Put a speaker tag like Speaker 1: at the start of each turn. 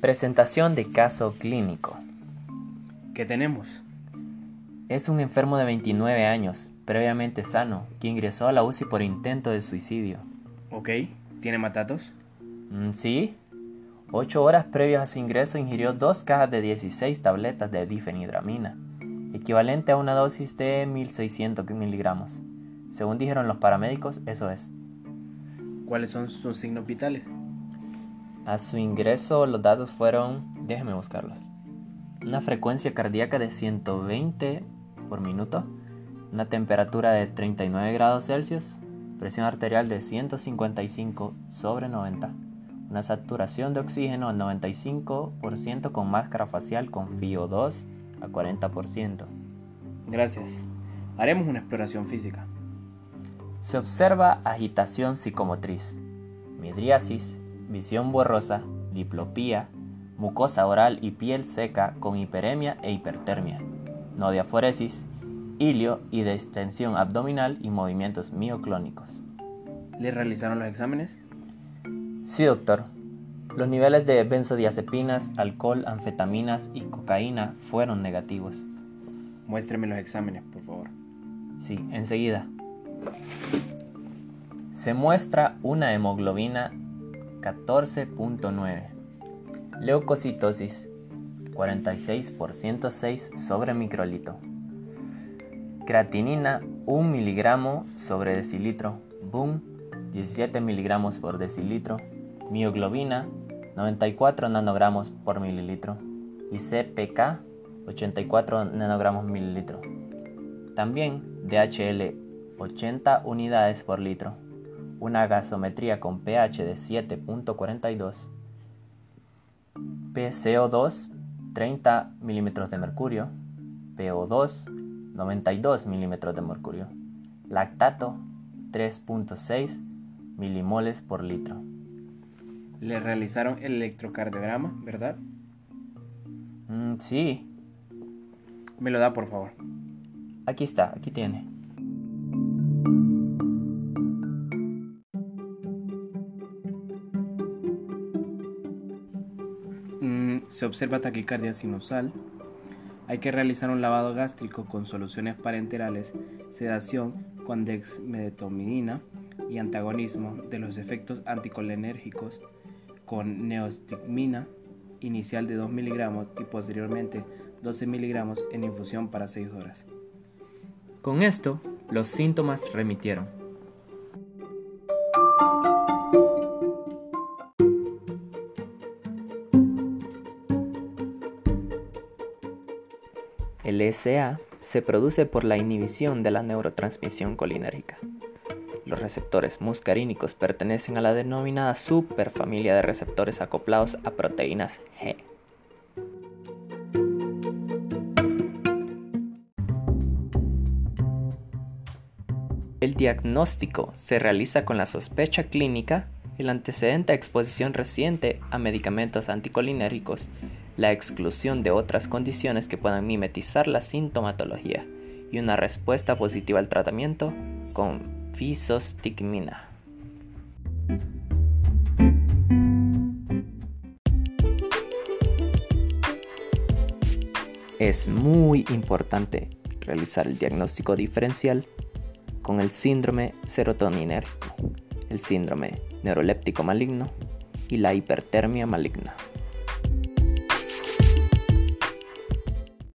Speaker 1: Presentación de caso clínico.
Speaker 2: ¿Qué tenemos?
Speaker 1: Es un enfermo de 29 años, previamente sano, que ingresó a la UCI por intento de suicidio.
Speaker 2: Ok, ¿tiene matatos?
Speaker 1: Mm, sí. Ocho horas previas a su ingreso ingirió dos cajas de 16 tabletas de difenidramina, equivalente a una dosis de 1600 miligramos. Según dijeron los paramédicos, eso es.
Speaker 2: ¿Cuáles son sus signos vitales?
Speaker 1: A su ingreso los datos fueron, déjeme buscarlos. Una frecuencia cardíaca de 120 por minuto, una temperatura de 39 grados Celsius, presión arterial de 155 sobre 90, una saturación de oxígeno al 95% con máscara facial con FIO2 a 40%.
Speaker 2: Gracias. Haremos una exploración física.
Speaker 1: Se observa agitación psicomotriz, midriasis, visión borrosa, diplopía, mucosa oral y piel seca con hiperemia e hipertermia, nodiaforesis, hilio y distensión abdominal y movimientos mioclónicos.
Speaker 2: ¿Le realizaron los exámenes?
Speaker 1: Sí, doctor. Los niveles de benzodiazepinas, alcohol, anfetaminas y cocaína fueron negativos.
Speaker 2: Muéstreme los exámenes, por favor.
Speaker 1: Sí, enseguida. Se muestra una hemoglobina 14.9. Leucocitosis 46 por 106 sobre microlito. Creatinina 1 miligramo sobre decilitro. Boom 17 miligramos por decilitro. Mioglobina 94 nanogramos por mililitro. Y CPK 84 nanogramos mililitro. También DHL 80 unidades por litro una gasometría con pH de 7.42, PCO2 30 milímetros de mercurio, PO2 92 milímetros de mercurio, lactato 3.6 milimoles por litro.
Speaker 2: Le realizaron el electrocardiograma, ¿verdad?
Speaker 1: Mm, sí.
Speaker 2: Me lo da, por favor.
Speaker 1: Aquí está, aquí tiene.
Speaker 2: Se observa taquicardia sinusal, hay que realizar un lavado gástrico con soluciones parenterales, sedación con dexmedetomidina y antagonismo de los efectos anticolinérgicos con neostigmina inicial de 2 miligramos y posteriormente 12 miligramos en infusión para 6 horas.
Speaker 1: Con esto, los síntomas remitieron. El SA se produce por la inhibición de la neurotransmisión colinérgica. Los receptores muscarínicos pertenecen a la denominada superfamilia de receptores acoplados a proteínas G. El diagnóstico se realiza con la sospecha clínica, el antecedente a exposición reciente a medicamentos anticolinérgicos la exclusión de otras condiciones que puedan mimetizar la sintomatología y una respuesta positiva al tratamiento con fisostigmina. Es muy importante realizar el diagnóstico diferencial con el síndrome serotoninérgico, el síndrome neuroléptico maligno y la hipertermia maligna.